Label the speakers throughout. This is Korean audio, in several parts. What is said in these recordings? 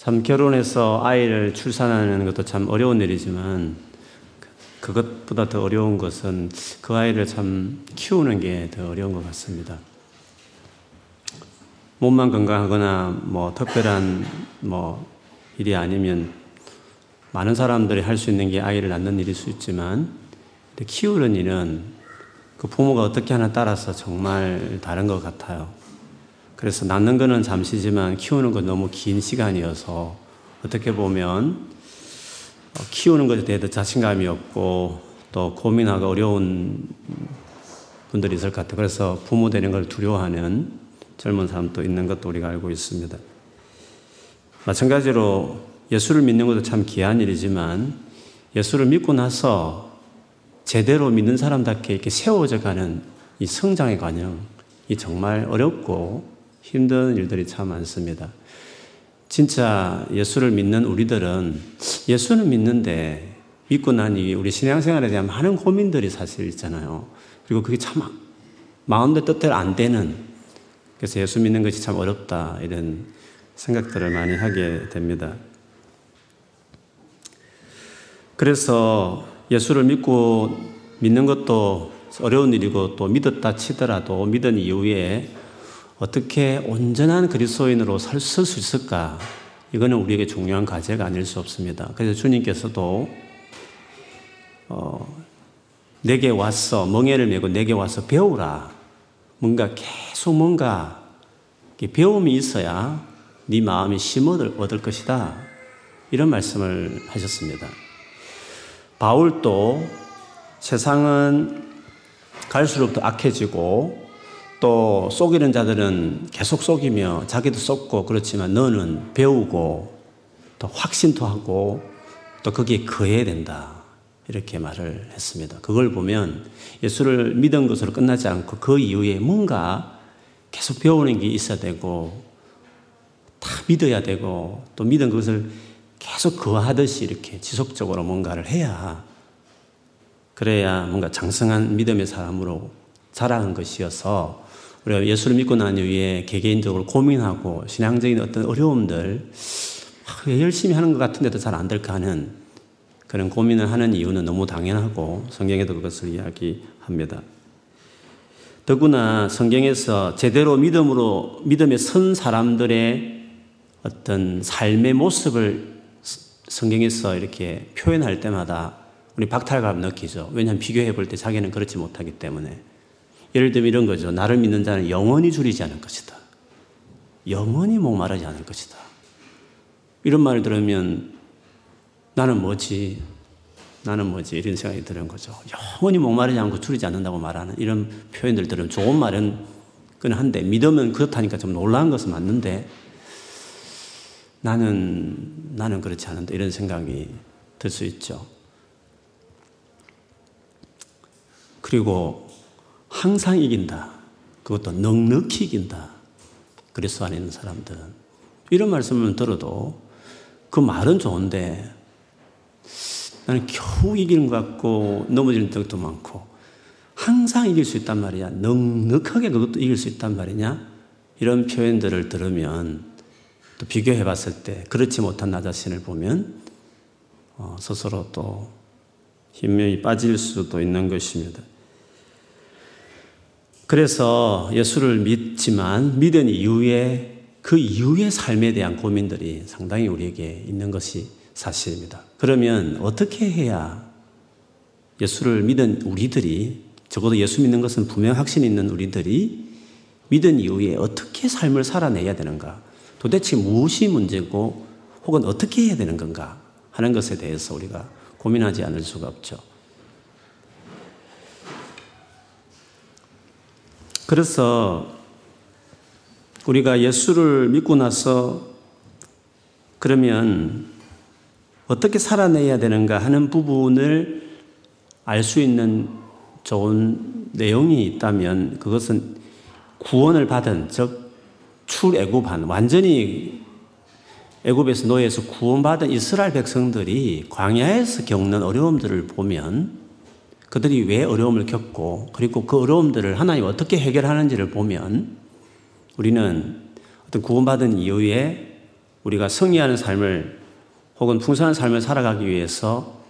Speaker 1: 참 결혼해서 아이를 출산하는 것도 참 어려운 일이지만 그것보다 더 어려운 것은 그 아이를 참 키우는 게 더 어려운 것 같습니다. 몸만 건강하거나 뭐 특별한 뭐 일이 아니면 많은 사람들이 할 수 있는 게 아이를 낳는 일일 수 있지만 키우는 일은 그 부모가 어떻게 하나 따라서 정말 다른 것 같아요. 그래서 낳는 거는 잠시지만 키우는 건 너무 긴 시간이어서 어떻게 보면 어, 키우는 것에 대해서 자신감이 없고 또 고민하고 어려운 분들이 있을 것 같아요. 그래서 부모 되는 걸 두려워하는 젊은 사람도 있는 것도 우리가 알고 있습니다. 마찬가지로 예수를 믿는 것도 참 귀한 일이지만 예수를 믿고 나서 제대로 믿는 사람답게 이렇게 세워져 가는 이 성장의 과정이 정말 어렵고 힘든 일들이 참 많습니다. 진짜 예수를 믿는 우리들은 예수는 믿는데 믿고 난 이후에 우리 신앙생활에 대한 많은 고민들이 사실 있잖아요. 그리고 그게 참 마음대 뜻대로 안 되는 그래서 예수 믿는 것이 참 어렵다 이런 생각들을 많이 하게 됩니다. 그래서 예수를 믿고 믿는 것도 어려운 일이고 또 믿었다 치더라도 믿은 이후에 어떻게 온전한 그리스도인으로 살수 있을까? 이거는 우리에게 중요한 과제가 아닐 수 없습니다. 그래서 주님께서도 어, 내게 와서 멍에를 메고 내게 와서 배우라. 뭔가 계속 뭔가 배움이 있어야 네 마음이 심을 얻을 것이다. 이런 말씀을 하셨습니다. 바울도 세상은 갈수록 더 악해지고 또 속이는 자들은 계속 속이며 자기도 속고 그렇지만 너는 배우고 또 확신도 하고 또 거기에 거해야 된다. 이렇게 말을 했습니다. 그걸 보면 예수를 믿은 것으로 끝나지 않고 그 이후에 뭔가 계속 배우는 게 있어야 되고 다 믿어야 되고 또 믿은 것을 계속 거하듯이 이렇게 지속적으로 뭔가를 해야 그래야 뭔가 장성한 믿음의 사람으로 자라는 것이어서 우리가 예수를 믿고 난 이후에 개개인적으로 고민하고 신앙적인 어떤 어려움들 왜 열심히 하는 것 같은데도 잘 안 될까 하는 그런 고민을 하는 이유는 너무 당연하고 성경에도 그것을 이야기합니다. 더구나 성경에서 제대로 믿음으로 믿음에 선 사람들의 어떤 삶의 모습을 성경에서 이렇게 표현할 때마다 우리 박탈감 느끼죠. 왜냐하면 비교해 볼 때 자기는 그렇지 못하기 때문에. 예를 들면 이런 거죠. 나를 믿는 자는 영원히 줄이지 않을 것이다. 영원히 목마르지 않을 것이다. 이런 말을 들으면 나는 뭐지? 나는 뭐지? 이런 생각이 드는 거죠. 영원히 목마르지 않고 줄이지 않는다고 말하는 이런 표현들 들으면 좋은 말은 그건 한데 믿으면 그렇다니까 좀 놀라운 것은 맞는데 나는 나는 그렇지 않은데 이런 생각이 들 수 있죠. 그리고 항상 이긴다. 그것도 넉넉히 이긴다. 그리스도 안에 있는 사람들은. 이런 말씀을 들어도 그 말은 좋은데 나는 겨우 이기는 것 같고 넘어지는 적도 많고 항상 이길 수 있단 말이야. 넉넉하게 그것도 이길 수 있단 말이냐? 이런 표현들을 들으면 또 비교해 봤을 때 그렇지 못한 나 자신을 보면 어, 스스로 또 힘이 빠질 수도 있는 것입니다. 그래서 예수를 믿지만 믿은 이후에 그 이후의 삶에 대한 고민들이 상당히 우리에게 있는 것이 사실입니다. 그러면 어떻게 해야 예수를 믿은 우리들이 적어도 예수 믿는 것은 분명 확신 있는 우리들이 믿은 이후에 어떻게 삶을 살아내야 되는가? 도대체 무엇이 문제고 혹은 어떻게 해야 되는 건가 하는 것에 대해서 우리가 고민하지 않을 수가 없죠. 그래서 우리가 예수를 믿고 나서 그러면 어떻게 살아내야 되는가 하는 부분을 알 수 있는 좋은 내용이 있다면 그것은 구원을 받은 즉 출애굽한 완전히 애굽에서 노예에서 구원받은 이스라엘 백성들이 광야에서 겪는 어려움들을 보면 그들이 왜 어려움을 겪고 그리고 그 어려움들을 하나님 어떻게 해결하는지를 보면 우리는 어떤 구원받은 이후에 우리가 승리하는 삶을 혹은 풍성한 삶을 살아가기 위해서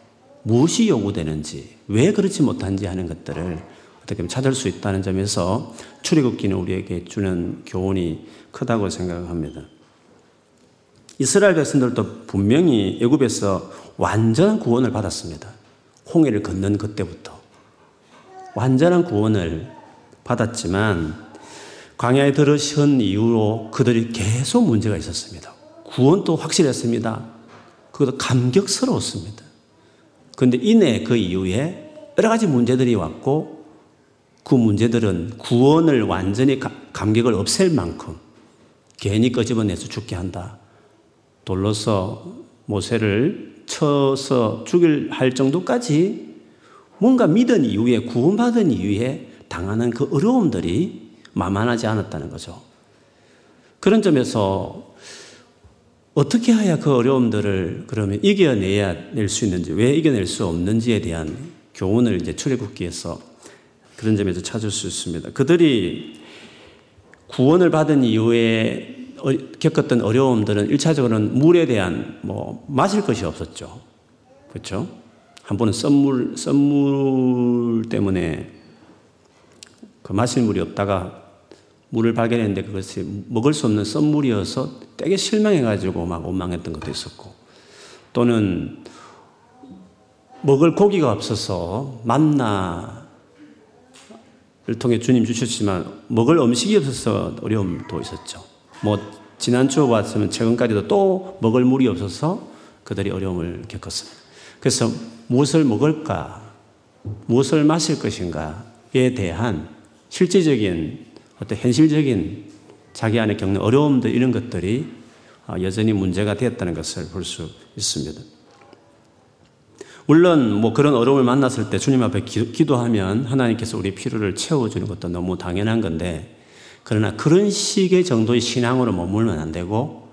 Speaker 1: 무엇이 요구되는지, 왜 그렇지 못한지 하는 것들을 어떻게 보면 찾을 수 있다는 점에서 출애굽기는 우리에게 주는 교훈이 크다고 생각합니다. 이스라엘 백성들도 분명히 애굽에서 완전한 구원을 받았습니다. 홍해를 건넌 그때부터 완전한 구원을 받았지만 광야에 들으신 이후로 그들이 계속 문제가 있었습니다. 구원도 확실했습니다. 그것도 감격스러웠습니다. 그런데 이내 그 이후에 여러 가지 문제들이 왔고 그 문제들은 구원을 완전히 감격을 없앨 만큼 괜히 끄집어내서 죽게 한다. 돌로서 모세를 쳐서 죽일 할 정도까지 뭔가 믿은 이후에 구원받은 이후에 당하는 그 어려움들이 만만하지 않았다는 거죠. 그런 점에서 어떻게 해야 그 어려움들을 그러면 이겨내야 낼 수 있는지, 왜 이겨낼 수 없는지에 대한 교훈을 이제 출애굽기에서 그런 점에서 찾을 수 있습니다. 그들이 구원을 받은 이후에 어, 겪었던 어려움들은 1차적으로는 물에 대한 뭐 마실 것이 없었죠. 그렇죠? 한 번은 썸물, 썸물 때문에 그 마실 물이 없다가 물을 발견했는데 그것이 먹을 수 없는 썸물이어서 되게 실망해 가지고 막 원망했던 것도 있었고 또는 먹을 고기가 없어서 만나를 통해 주님 주셨지만 먹을 음식이 없어서 어려움도 있었죠. 뭐 지난주 봤으면 최근까지도 또 먹을 물이 없어서 그들이 어려움을 겪었습니다. 그래서 무엇을 먹을까, 무엇을 마실 것인가에 대한 실제적인 어떤 현실적인 자기 안에 겪는 어려움들 이런 것들이 아, 여전히 문제가 되었다는 것을 볼 수 있습니다. 물론 뭐 그런 어려움을 만났을 때 주님 앞에 기도하면 하나님께서 우리 필요를 채워주는 것도 너무 당연한 건데 그러나 그런 식의 정도의 신앙으로 머물면 안 되고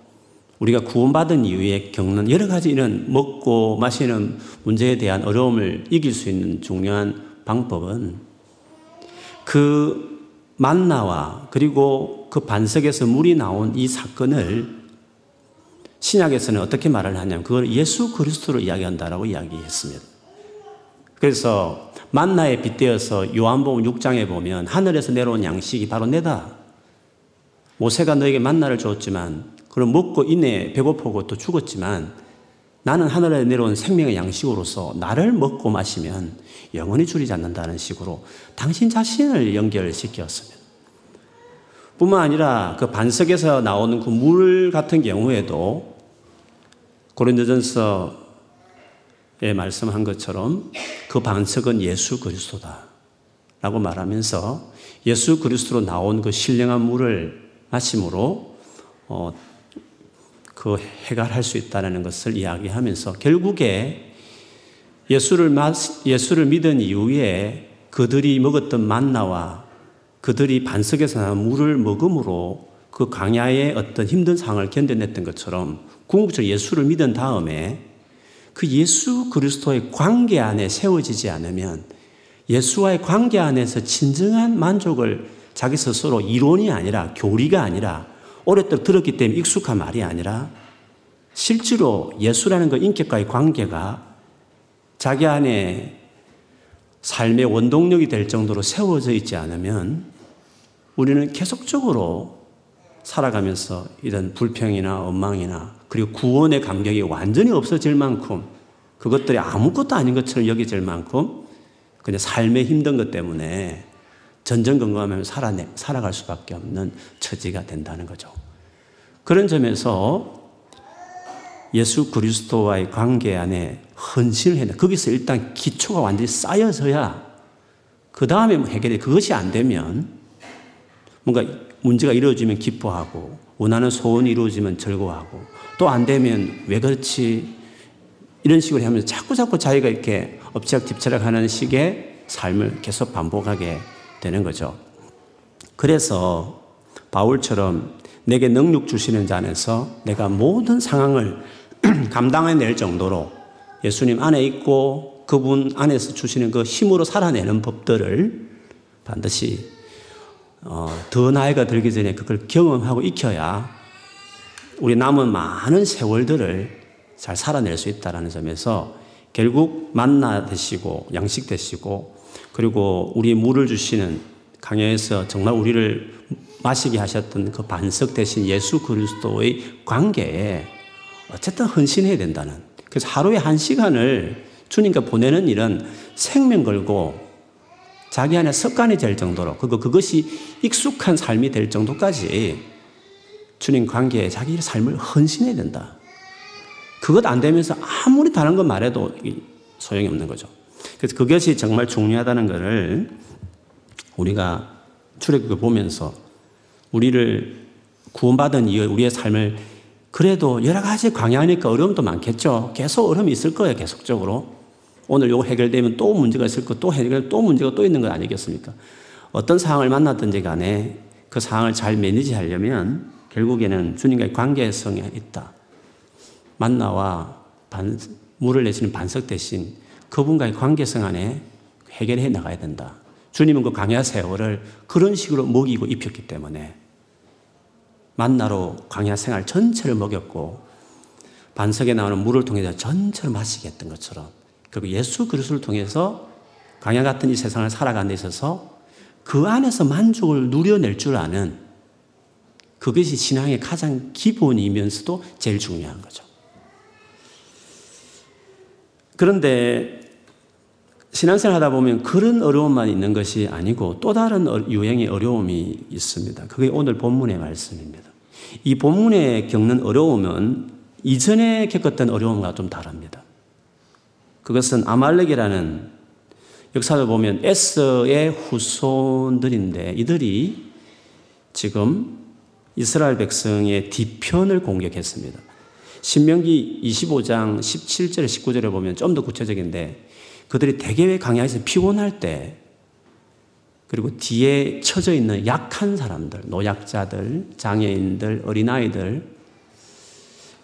Speaker 1: 우리가 구원받은 이후에 겪는 여러 가지 이런 먹고 마시는 문제에 대한 어려움을 이길 수 있는 중요한 방법은 그 만나와 그리고 그 반석에서 물이 나온 이 사건을 신약에서는 어떻게 말을 하냐면 그걸 예수 그리스도로 이야기한다라고 이야기했습니다. 그래서 만나에 빗대어서 요한복음 6장에 보면 하늘에서 내려온 양식이 바로 내다. 모세가 너에게 만나를 줬지만 그럼 먹고 이내 배고프고 또 죽었지만 나는 하늘에 내려온 생명의 양식으로서 나를 먹고 마시면 영원히 줄이지 않는다는 식으로 당신 자신을 연결시켰습니다. 뿐만 아니라 그 반석에서 나오는 그 물 같은 경우에도 고린도전서에 말씀한 것처럼 그 반석은 예수 그리스도다. 라고 말하면서 예수 그리스도로 나온 그 신령한 물을 마심으로 어, 그 해결할 수 있다는 것을 이야기하면서 결국에 예수를, 예수를 믿은 이후에 그들이 먹었던 만나와 그들이 반석에서 나온 물을 먹음으로 그 광야의 어떤 힘든 상황을 견뎌냈던 것처럼 궁극적으로 예수를 믿은 다음에 그 예수 그리스도의 관계 안에 세워지지 않으면 예수와의 관계 안에서 진정한 만족을 자기 스스로 이론이 아니라 교리가 아니라 오랫동안 들었기 때문에 익숙한 말이 아니라 실제로 예수라는 그 인격과의 관계가 자기 안에 삶의 원동력이 될 정도로 세워져 있지 않으면 우리는 계속적으로 살아가면서 이런 불평이나 원망이나 그리고 구원의 감격이 완전히 없어질 만큼 그것들이 아무것도 아닌 것처럼 여겨질 만큼 그냥 삶에 힘든 것 때문에 전전긍긍하면서 살아내, 살아갈 수밖에 없는 처지가 된다는 거죠. 그런 점에서 예수 그리스도와의 관계 안에 헌신을 해야 거기서 일단 기초가 완전히 쌓여서야 그 다음에 해결이 그것이 안 되면 뭔가 문제가 이루어지면 기뻐하고 원하는 소원이 이루어지면 즐거워하고 또 안 되면 왜 그렇지 이런 식으로 하면서 자꾸 자꾸 자기가 이렇게 엎치락 뒤치락 하는 식의 삶을 계속 반복하게 되는 거죠. 그래서 바울처럼 내게 능력 주시는 자 안에서 내가 모든 상황을 감당해낼 정도로 예수님 안에 있고 그분 안에서 주시는 그 힘으로 살아내는 법들을 반드시 어, 더 나이가 들기 전에 그걸 경험하고 익혀야 우리 남은 많은 세월들을 잘 살아낼 수 있다는 점에서 결국 만나 되시고 양식 되시고 그리고 우리 물을 주시는 강야에서 정말 우리를 마시게 하셨던 그 반석 대신 예수 그리스도의 관계에 어쨌든 헌신해야 된다는. 그래서 하루에 한 시간을 주님과 보내는 일은 생명 걸고 자기 안에 습관이 될 정도로 그거 그것이 익숙한 삶이 될 정도까지 주님 관계에 자기 삶을 헌신해야 된다. 그것 안 되면서 아무리 다른 것 말해도 소용이 없는 거죠. 그래서 그것이 정말 중요하다는 것을 우리가 출애굽을 보면서 우리를 구원받은 이후 우리의 삶을 그래도 여러 가지 광야니까 어려움도 많겠죠. 계속 어려움이 있을 거예요, 계속적으로. 오늘 요거 해결되면 또 문제가 있을 거, 또 해결, 또 문제가 또 있는 거 아니겠습니까? 어떤 상황을 만났든지 간에 그 상황을 잘 매니지 하려면 결국에는 주님과의 관계성이 있다. 만나와 반, 물을 내시는 반석 대신 그분과의 관계성 안에 해결해 나가야 된다. 주님은 그 강야 세월을 그런 식으로 먹이고 입혔기 때문에 만나로 광야 생활 전체를 먹였고 반석에 나오는 물을 통해서 전체를 마시게 했던 것처럼 그리고 예수 그리스도를 통해서 광야 같은 이 세상을 살아가는 데 있어서 그 안에서 만족을 누려낼 줄 아는 그것이 신앙의 가장 기본이면서도 제일 중요한 거죠. 그런데 신앙생활 하다 보면 그런 어려움만 있는 것이 아니고 또 다른 어, 유형의 어려움이 있습니다. 그게 오늘 본문의 말씀입니다. 이 본문에 겪는 어려움은 이전에 겪었던 어려움과 좀 다릅니다. 그것은 아말렉이라는 역사를 보면 에스의 후손들인데 이들이 지금 이스라엘 백성의 뒤편을 공격했습니다. 신명기 25장 17절 19절에 보면 좀 더 구체적인데 그들이 대개의 강야에서 피곤할 때 그리고 뒤에 처져 있는 약한 사람들, 노약자들, 장애인들, 어린아이들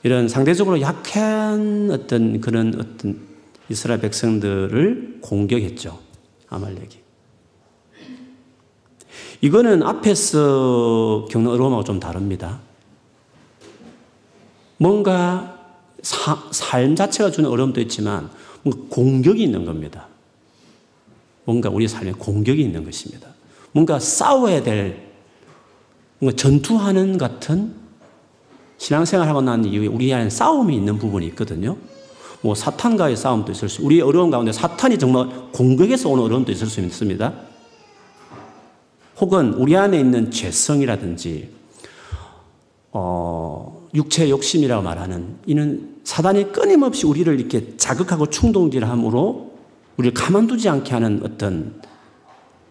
Speaker 1: 이런 상대적으로 약한 어떤 그런 어떤 이스라엘 백성들을 공격했죠. 아말렉이. 이거는 앞에서 겪는 어려움하고 좀 다릅니다. 뭔가 사, 삶 자체가 주는 어려움도 있지만 뭔가 공격이 있는 겁니다. 뭔가 우리 삶에 공격이 있는 것입니다. 뭔가 싸워야 될, 뭔가 전투하는 같은 신앙생활하고 난 이후에 우리 안에 싸움이 있는 부분이 있거든요. 뭐 사탄과의 싸움도 있을 수, 우리의 어려운 가운데 사탄이 정말 공격에서 오는 어려움도 있을 수 있습니다. 혹은 우리 안에 있는 죄성이라든지, 어, 육체 욕심이라고 말하는 이는 사단이 끊임없이 우리를 이렇게 자극하고 충동질함으로 우리를 가만두지 않게 하는 어떤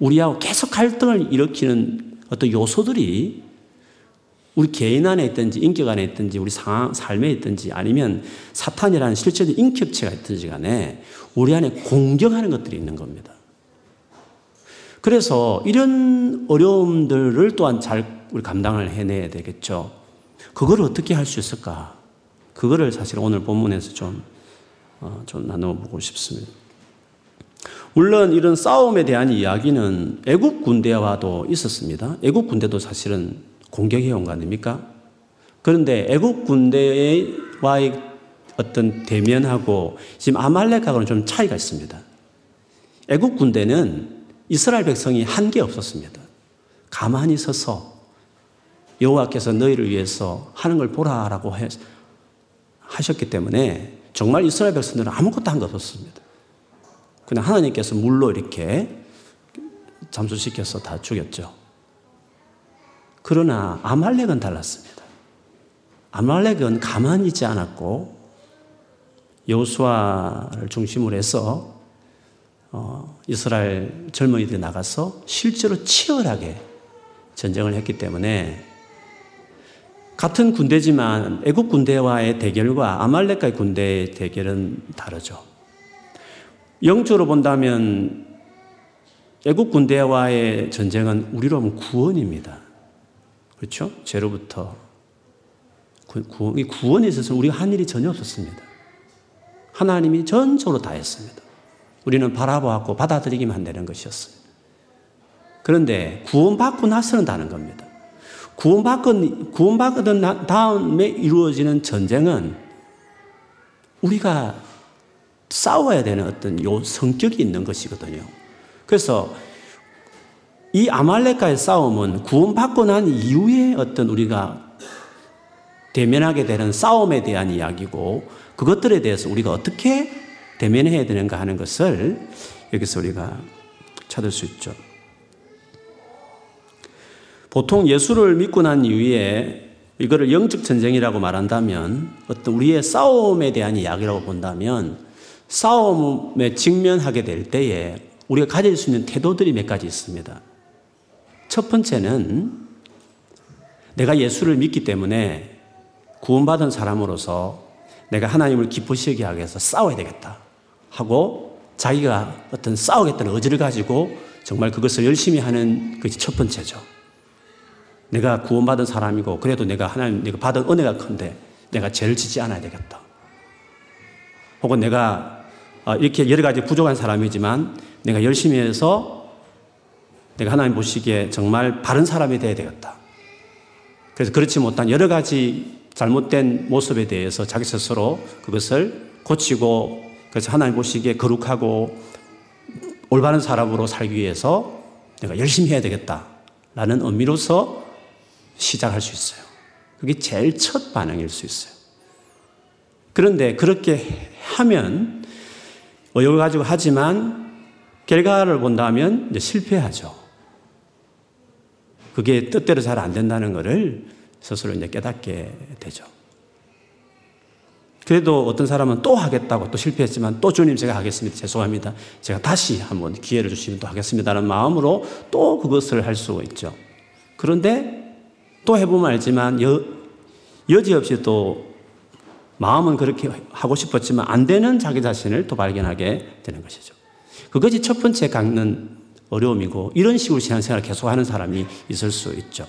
Speaker 1: 우리하고 계속 갈등을 일으키는 어떤 요소들이 우리 개인 안에 있든지 인격 안에 있든지 우리 상황, 삶에 있든지 아니면 사탄이라는 실제적인 인격체가 있든지 간에 우리 안에 공격하는 것들이 있는 겁니다. 그래서 이런 어려움들을 또한 잘 감당을 해내야 되겠죠. 그걸 어떻게 할 수 있을까? 그거를 사실 오늘 본문에서 좀, 어, 좀 나눠보고 싶습니다. 물론 이런 싸움에 대한 이야기는 애국 군대와도 있었습니다. 애국 군대도 사실은 공격해온 거 아닙니까? 그런데 애국 군대와의 어떤 대면하고 지금 아말렉하고는 좀 차이가 있습니다. 애국 군대는 이스라엘 백성이 한 게 없었습니다. 가만히 서서 여호와께서 너희를 위해서 하는 걸 보라라고 하셨기 때문에 정말 이스라엘 백성들은 아무것도 한거 없었습니다. 그냥 하나님께서 물로 이렇게 잠수시켜서 다 죽였죠. 그러나 아말렉은 달랐습니다. 아말렉은 가만히 있지 않았고 여호수아를 중심으로 해서 어, 이스라엘 젊은이들이 나가서 실제로 치열하게 전쟁을 했기 때문에 같은 군대지만 애국 군대와의 대결과 아말렉과의 군대의 대결은 다르죠. 영적으로 본다면 애국 군대와의 전쟁은 우리로 하면 구원입니다. 그렇죠? 죄로부터 구원, 이 구원에 있어서 우리가 한 일이 전혀 없었습니다. 하나님이 전적으로 다 했습니다. 우리는 바라보았고 받아들이기만 되는 것이었습니다. 그런데 구원받고 나서는 다른 겁니다. 구원받은, 구원받은 다음에 이루어지는 전쟁은 우리가 싸워야 되는 어떤 요 성격이 있는 것이거든요. 그래서 이 아말렉과의 싸움은 구원받고 난 이후에 어떤 우리가 대면하게 되는 싸움에 대한 이야기고 그것들에 대해서 우리가 어떻게 대면해야 되는가 하는 것을 여기서 우리가 찾을 수 있죠. 보통 예수를 믿고 난 이후에 이거를 영적 전쟁이라고 말한다면 어떤 우리의 싸움에 대한 이야기라고 본다면 싸움에 직면하게 될 때에 우리가 가질 수 있는 태도들이 몇 가지 있습니다. 첫 번째는 내가 예수를 믿기 때문에 구원받은 사람으로서 내가 하나님을 기쁘시게 하기 위해서 싸워야 되겠다 하고 자기가 어떤 싸우겠다는 의지를 가지고 정말 그것을 열심히 하는 것이 첫 번째죠. 내가 구원받은 사람이고 그래도 내가 하나님 내가 받은 은혜가 큰데 내가 죄를 짓지 않아야 되겠다. 혹은 내가 아, 이렇게 여러 가지 부족한 사람이지만 내가 열심히 해서 내가 하나님 보시기에 정말 바른 사람이 되어야 되겠다. 그래서 그렇지 못한 여러 가지 잘못된 모습에 대해서 자기 스스로 그것을 고치고 그래서 하나님 보시기에 거룩하고 올바른 사람으로 살기 위해서 내가 열심히 해야 되겠다라는 의미로서 시작할 수 있어요. 그게 제일 첫 반응일 수 있어요. 그런데 그렇게 하면 의욕을 가지고 하지만 결과를 본다면 이제 실패하죠. 그게 뜻대로 잘 안 된다는 것을 스스로 이제 깨닫게 되죠. 그래도 어떤 사람은 또 하겠다고 또 실패했지만 또 주님 제가 하겠습니다. 죄송합니다. 제가 다시 한번 기회를 주시면 또 하겠습니다라는 마음으로 또 그것을 할 수 있죠. 그런데 또 해보면 알지만 여, 여지없이 또 마음은 그렇게 하고 싶었지만 안 되는 자기 자신을 또 발견하게 되는 것이죠. 그것이 첫 번째 갖는 어려움이고 이런 식으로 신앙생활을 계속하는 사람이 있을 수 있죠.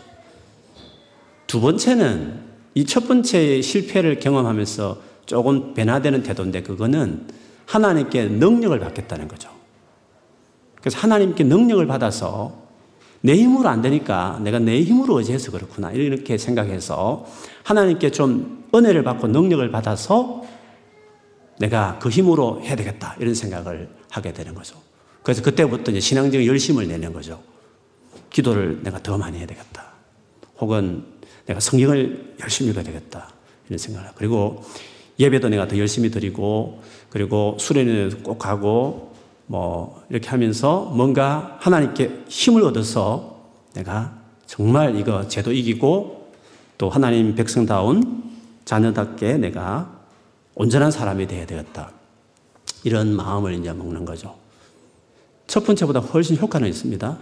Speaker 1: 두 번째는 이 첫 번째 실패를 경험하면서 조금 변화되는 태도인데 그거는 하나님께 능력을 받겠다는 거죠. 그래서 하나님께 능력을 받아서 내 힘으로 안 되니까 내가 내 힘으로 의지해서 그렇구나. 이렇게 생각해서 하나님께 좀 은혜를 받고 능력을 받아서 내가 그 힘으로 해야 되겠다. 이런 생각을 하게 되는 거죠. 그래서 그때부터 이제 신앙적인 열심을 내는 거죠. 기도를 내가 더 많이 해야 되겠다. 혹은 내가 성경을 열심히 읽어야 되겠다. 이런 생각을. 그리고 예배도 내가 더 열심히 드리고, 그리고 수련회도 꼭 가고, 뭐, 이렇게 하면서 뭔가 하나님께 힘을 얻어서 내가 정말 이거 죄도 이기고 또 하나님 백성다운 자녀답게 내가 온전한 사람이 되어야 되겠다. 이런 마음을 이제 먹는 거죠. 첫 번째보다 훨씬 효과는 있습니다.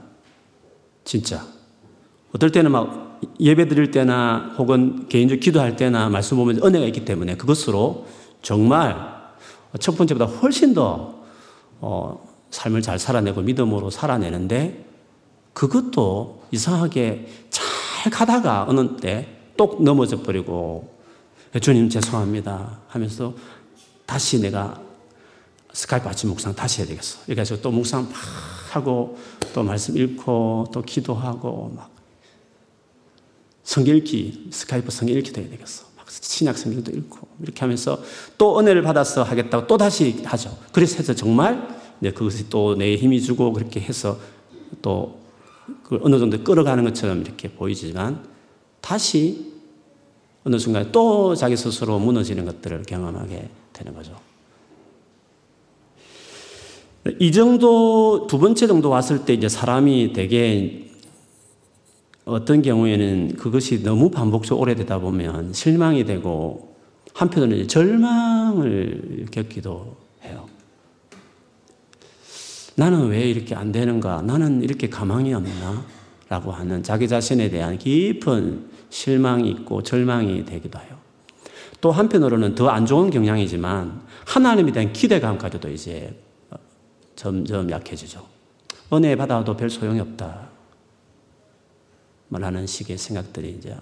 Speaker 1: 진짜. 어떨 때는 막 예배 드릴 때나 혹은 개인적 기도할 때나 말씀 보면 은혜가 있기 때문에 그것으로 정말 첫 번째보다 훨씬 더 어, 삶을 잘 살아내고 믿음으로 살아내는데 그것도 이상하게 잘 가다가 어느 때 똑 넘어져 버리고 주님 죄송합니다 하면서 다시 내가 스카이프 아침 묵상 다시 해야 되겠어. 이렇게 해서 또 묵상 막 하고 또 말씀 읽고 또 기도하고 막 성경 읽기, 스카이프 성경 읽기도 해야 되겠어. 막 신약 성경도 읽고 이렇게 하면서 또 은혜를 받아서 하겠다고 또 다시 하죠. 그래서 해서 정말 네, 그것이 또 내 힘이 주고 그렇게 해서 또 어느 정도 끌어가는 것처럼 이렇게 보이지만 다시 어느 순간 또 자기 스스로 무너지는 것들을 경험하게 되는 거죠. 이 정도 두 번째 정도 왔을 때 이제 사람이 되게 어떤 경우에는 그것이 너무 반복적으로 오래되다 보면 실망이 되고 한편으로는 절망을 겪기도 해요. 나는 왜 이렇게 안 되는가? 나는 이렇게 가망이 없나? 라고 하는 자기 자신에 대한 깊은 실망이 있고 절망이 되기도 해요. 또 한편으로는 더 안 좋은 경향이지만 하나님에 대한 기대감까지도 이제 점점 약해지죠. 은혜 받아도 별 소용이 없다. 라는 식의 생각들이 이제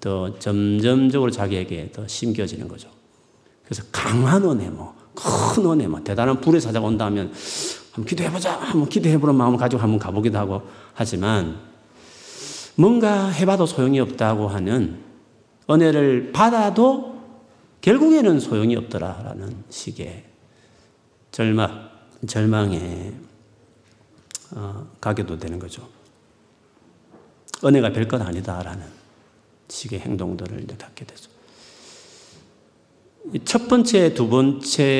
Speaker 1: 더 점점적으로 자기에게 더 심겨지는 거죠. 그래서 강한 은혜, 뭐, 큰 은혜, 뭐, 대단한 불의 사자가 온다면 한번 기도해보자. 한번 기도해보는 마음을 가지고 한번 가보기도 하고 하지만 뭔가 해봐도 소용이 없다고 하는 은혜를 받아도 결국에는 소용이 없더라라는 식의 절망, 절망에 어, 가게도 되는 거죠. 은혜가 별것 아니다라는 식의 행동들을 이제 갖게 되죠. 첫 번째, 두 번째에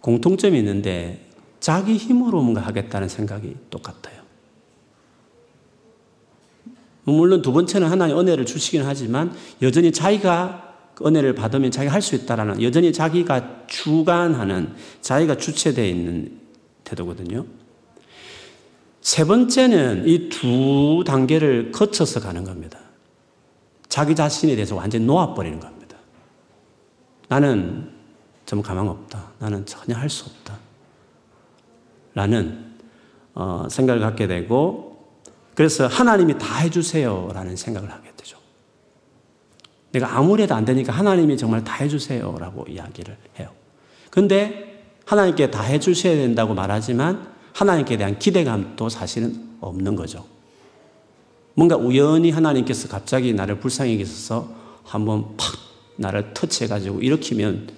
Speaker 1: 공통점이 있는데 자기 힘으로 뭔가 하겠다는 생각이 똑같아요. 물론 두 번째는 하나님 은혜를 주시긴 하지만 여전히 자기가 은혜를 받으면 자기가 할 수 있다라는 여전히 자기가 주관하는 자기가 주체되어 있는 태도거든요. 세 번째는 이 두 단계를 거쳐서 가는 겁니다. 자기 자신에 대해서 완전히 놓아버리는 겁니다. 나는 좀 가망 없다. 나는 전혀 할 수 없다. 라는 어, 생각을 갖게 되고 그래서 하나님이 다 해주세요. 라는 생각을 하게 되죠. 내가 아무리 해도 안 되니까 하나님이 정말 다 해주세요. 라고 이야기를 해요. 근데 하나님께 다 해주셔야 된다고 말하지만 하나님께 대한 기대감도 사실은 없는 거죠. 뭔가 우연히 하나님께서 갑자기 나를 불쌍히 계셔서 한번 팍 나를 터치해가지고 일으키면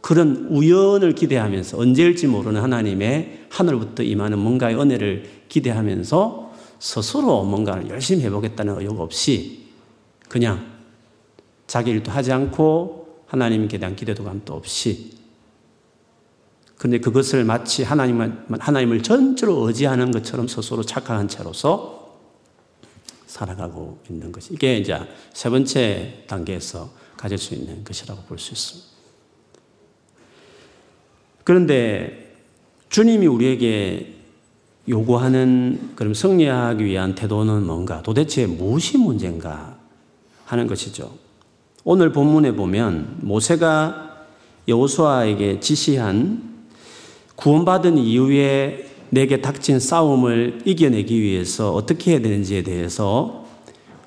Speaker 1: 그런 우연을 기대하면서 언제일지 모르는 하나님의 하늘부터 임하는 뭔가의 은혜를 기대하면서 스스로 뭔가를 열심히 해보겠다는 의욕 없이 그냥 자기 일도 하지 않고 하나님께 대한 기대도 감도 없이 그런데 그것을 마치 하나님을, 하나님을 전적으로 의지하는 것처럼 스스로 착각한 채로서 살아가고 있는 것이 이게 이제 세 번째 단계에서 가질 수 있는 것이라고 볼 수 있습니다. 그런데 주님이 우리에게 요구하는 그럼 승리하기 위한 태도는 뭔가 도대체 무엇이 문제인가 하는 것이죠. 오늘 본문에 보면 모세가 여호수아에게 지시한 구원받은 이후에 내게 닥친 싸움을 이겨내기 위해서 어떻게 해야 되는지에 대해서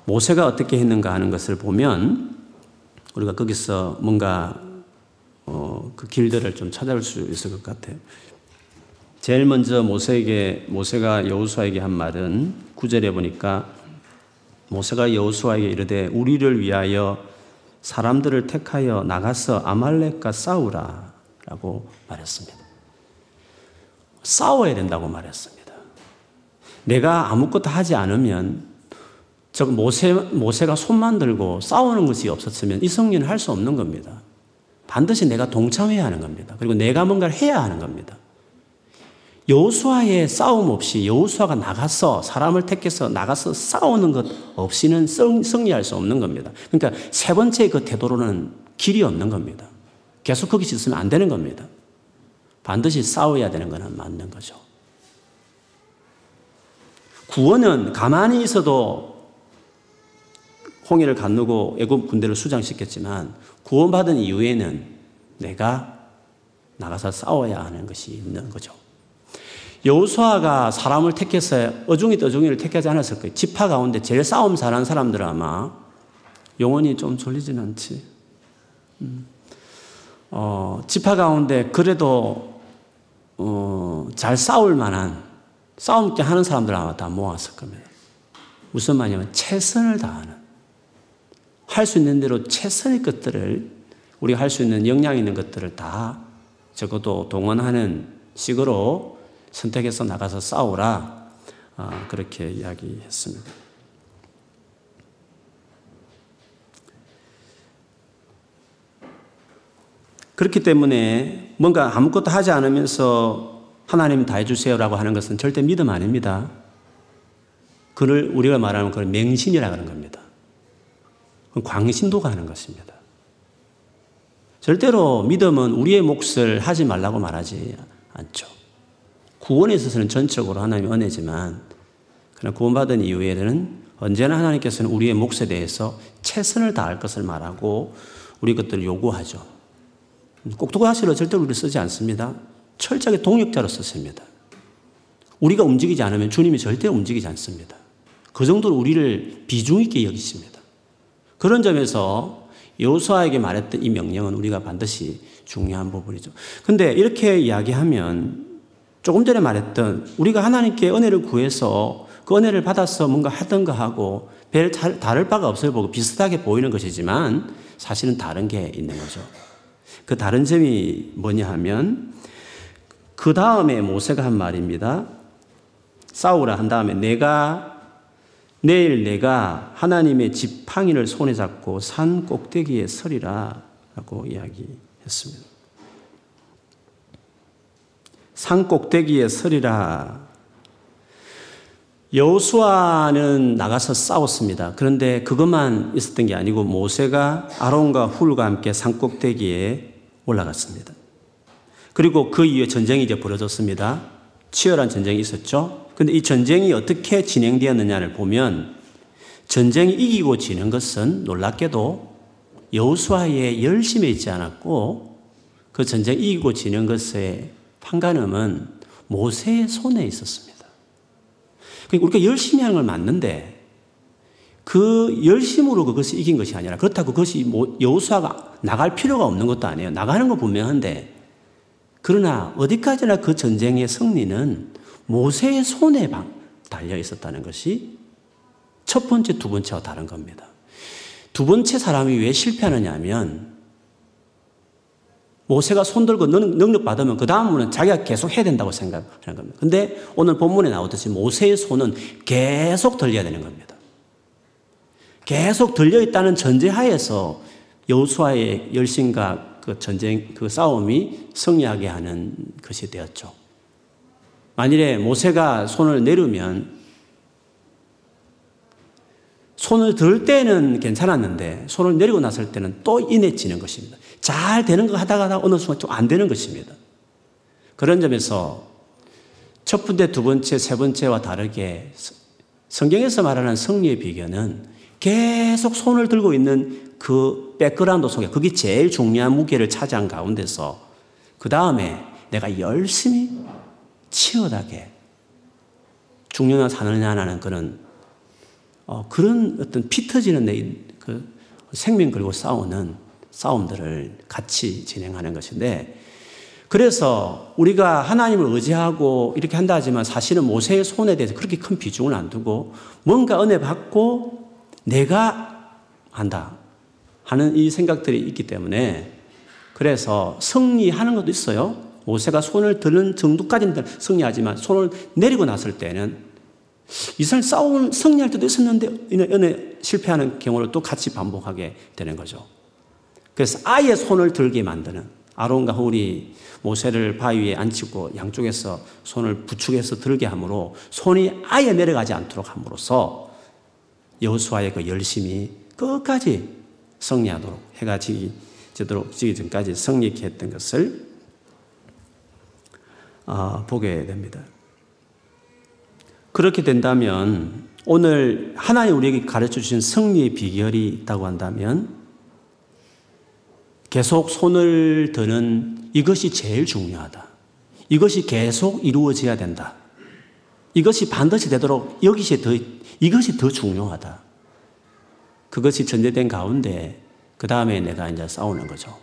Speaker 1: 모세가 어떻게 했는가 하는 것을 보면 우리가 거기서 뭔가 어, 그 길들을 좀 찾아올 수 있을 것 같아요. 제일 먼저 모세에게 모세가 여호수아에게 한 말은 구절에 보니까 모세가 여호수아에게 이르되 우리를 위하여 사람들을 택하여 나가서 아말렉과 싸우라라고 말했습니다. 싸워야 된다고 말했습니다. 내가 아무것도 하지 않으면 저 모세, 모세가 손만 들고 싸우는 것이 없었으면 이 성리는 할 수 없는 겁니다. 반드시 내가 동참해야 하는 겁니다. 그리고 내가 뭔가를 해야 하는 겁니다. 여호수아의 싸움 없이 여호수아가 나가서 사람을 택해서 나가서 싸우는 것 없이는 승리할 수 없는 겁니다. 그러니까 세 번째 그 태도로는 길이 없는 겁니다. 계속 거기 있으면 안 되는 겁니다. 반드시 싸워야 되는 것은 맞는 거죠. 구원은 가만히 있어도 홍해를 건너고 애굽 군대를 수장시켰지만 구원받은 이후에는 내가 나가서 싸워야 하는 것이 있는 거죠. 여호수아가 사람을 택해서 어중이 떠중이를 택하지 않았을 거예요. 지파 가운데 제일 싸움 잘하는 사람들은 아마 영혼이 좀 졸리진 않지. 음. 어, 지파 가운데 그래도 어, 잘 싸울 만한 싸움게 하는 사람들 아마 다 모았을 겁니다. 무슨 말이냐면 최선을 다하는 할 수 있는 대로 최선의 것들을 우리가 할 수 있는 역량 있는 것들을 다 적어도 동원하는 식으로 선택해서 나가서 싸우라 아, 그렇게 이야기했습니다. 그렇기 때문에 뭔가 아무것도 하지 않으면서 하나님 다 해주세요라고 하는 것은 절대 믿음 아닙니다. 그를 우리가 말하는 그걸 맹신이라고 하는 겁니다. 광신도가 하는 것입니다. 절대로 믿음은 우리의 몫을 하지 말라고 말하지 않죠. 구원에 있어서는 전적으로 하나님의 은혜지만, 그러나 구원받은 이후에는 언제나 하나님께서는 우리의 몫에 대해서 최선을 다할 것을 말하고 우리 것들을 요구하죠. 꼭두가시로 절대로 우리를 쓰지 않습니다. 철저하게 동역자로 썼습니다. 우리가 움직이지 않으면 주님이 절대 움직이지 않습니다. 그 정도로 우리를 비중 있게 여기십니다. 그런 점에서 여호수아에게 말했던 이 명령은 우리가 반드시 중요한 부분이죠. 근데 이렇게 이야기하면 조금 전에 말했던 우리가 하나님께 은혜를 구해서 그 은혜를 받아서 뭔가 하던 거 하고 별 다를 바가 없어 보고 비슷하게 보이는 것이지만 사실은 다른 게 있는 거죠. 그 다른 점이 뭐냐 하면 그 다음에 모세가 한 말입니다. 싸우라 한 다음에 내가 내일 내가 하나님의 지팡이를 손에 잡고 산 꼭대기에 서리라 라고 이야기했습니다. 산 꼭대기에 서리라. 여호수아는 나가서 싸웠습니다. 그런데 그것만 있었던 게 아니고 모세가 아론과 훌과 함께 산 꼭대기에 올라갔습니다. 그리고 그 이후에 전쟁이 이제 벌어졌습니다. 치열한 전쟁이 있었죠. 근데 이 전쟁이 어떻게 진행되었느냐를 보면 전쟁이 이기고 지는 것은 놀랍게도 여호수아의 열심에 있지 않았고 그 전쟁 이기고 지는 것의 판가름은 모세의 손에 있었습니다. 그러니까 우리가 열심히 하는 걸 맞는데 그 열심으로 그것을 이긴 것이 아니라 그렇다고 그것이 여호수아가 나갈 필요가 없는 것도 아니에요. 나가는 거 분명한데 그러나 어디까지나 그 전쟁의 승리는 모세의 손에 달려 있었다는 것이 첫 번째, 두 번째와 다른 겁니다. 두 번째 사람이 왜 실패하느냐 하면 모세가 손들고 능력 받으면 그 다음은 자기가 계속 해야 된다고 생각하는 겁니다. 근데 오늘 본문에 나오듯이 모세의 손은 계속 들려야 되는 겁니다. 계속 들려 있다는 전제하에서 여호수아의 열심과 그 전쟁, 그 싸움이 승리하게 하는 것이 되었죠. 만일에 모세가 손을 내리면 손을 들 때는 괜찮았는데 손을 내리고 났을 때는 또 인해지는 것입니다. 잘 되는 거 하다가 하다가 어느 순간 좀 안 되는 것입니다. 그런 점에서 첫 번째, 두 번째, 세 번째와 다르게 성경에서 말하는 승리의 비결은 계속 손을 들고 있는 그 백그라운드 속에 그게 제일 중요한 무게를 차지한 가운데서 그 다음에 내가 열심히 치열하게 중년을 사느냐라는 그런 어, 그런 어떤 피 터지는 내 그 생명 걸고 싸우는 싸움들을 같이 진행하는 것인데 그래서 우리가 하나님을 의지하고 이렇게 한다 하지만 사실은 모세의 손에 대해서 그렇게 큰 비중을 안 두고 뭔가 은혜 받고 내가 한다 하는 이 생각들이 있기 때문에 그래서 승리하는 것도 있어요. 모세가 손을 드는 정도까지는 승리하지만 손을 내리고 났을 때는 이스라엘 싸움 승리할 때도 있었는데 은혜 실패하는 경우를 또 같이 반복하게 되는 거죠. 그래서 아예 손을 들게 만드는 아론과 홀이 모세를 바위 위에 앉히고 양쪽에서 손을 부축해서 들게 함으로 손이 아예 내려가지 않도록 함으로써 여호수아의 그 열심이 끝까지 승리하도록 해가 지기 제도록 지기 전까지 승리케 했던 것을 어, 보게 됩니다. 그렇게 된다면 오늘 하나님 우리에게 가르쳐 주신 승리의 비결이 있다고 한다면 계속 손을 드는 이것이 제일 중요하다. 이것이 계속 이루어져야 된다. 이것이 반드시 되도록 여기서 더, 이것이 더 중요하다. 그것이 전제된 가운데 그 다음에 내가 이제 싸우는 거죠.